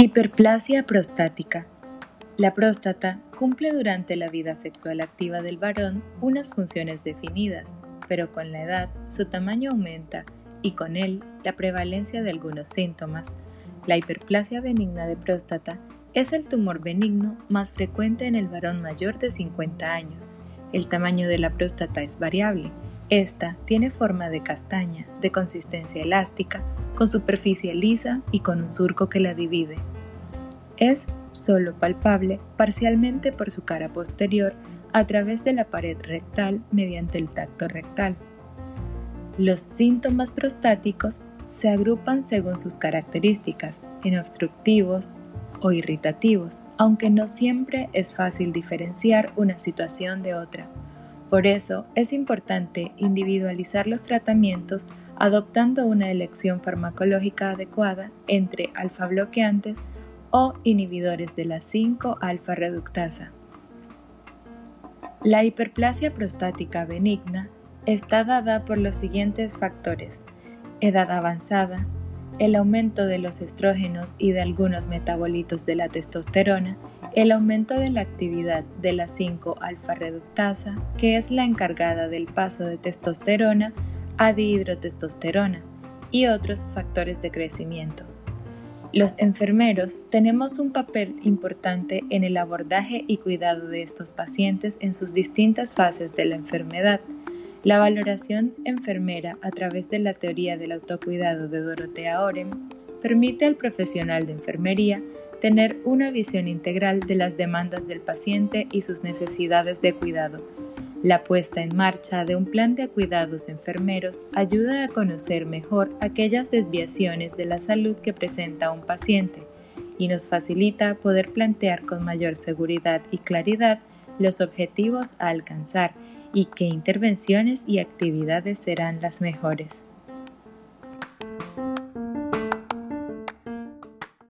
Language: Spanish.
Hiperplasia prostática. La próstata cumple durante la vida sexual activa del varón unas funciones definidas, pero con la edad su tamaño aumenta y con él la prevalencia de algunos síntomas. La hiperplasia benigna de próstata es el tumor benigno más frecuente en el varón mayor de 50 años. El tamaño de la próstata es variable. Esta tiene forma de castaña, de consistencia elástica, con superficie lisa y con un surco que la divide. Es solo palpable parcialmente por su cara posterior a través de la pared rectal mediante el tacto rectal. Los síntomas prostáticos se agrupan según sus características, en obstructivos o irritativos, aunque no siempre es fácil diferenciar una situación de otra. Por eso es importante individualizar los tratamientos adoptando una elección farmacológica adecuada entre alfa-bloqueantes o inhibidores de la 5-alfa reductasa. La hiperplasia prostática benigna está dada por los siguientes factores: edad avanzada, el aumento de los estrógenos y de algunos metabolitos de la testosterona, el aumento de la actividad de la 5-alfa reductasa, que es la encargada del paso de testosterona a dihidrotestosterona, y otros factores de crecimiento. Los enfermeros tenemos un papel importante en el abordaje y cuidado de estos pacientes en sus distintas fases de la enfermedad. La valoración enfermera a través de la teoría del autocuidado de Dorotea Oren permite al profesional de enfermería tener una visión integral de las demandas del paciente y sus necesidades de cuidado la puesta en marcha de un plan de cuidados enfermeros ayuda a conocer mejor aquellas desviaciones de la salud que presenta un paciente y nos facilita poder plantear con mayor seguridad y claridad los objetivos a alcanzar y qué intervenciones y actividades serán las mejores.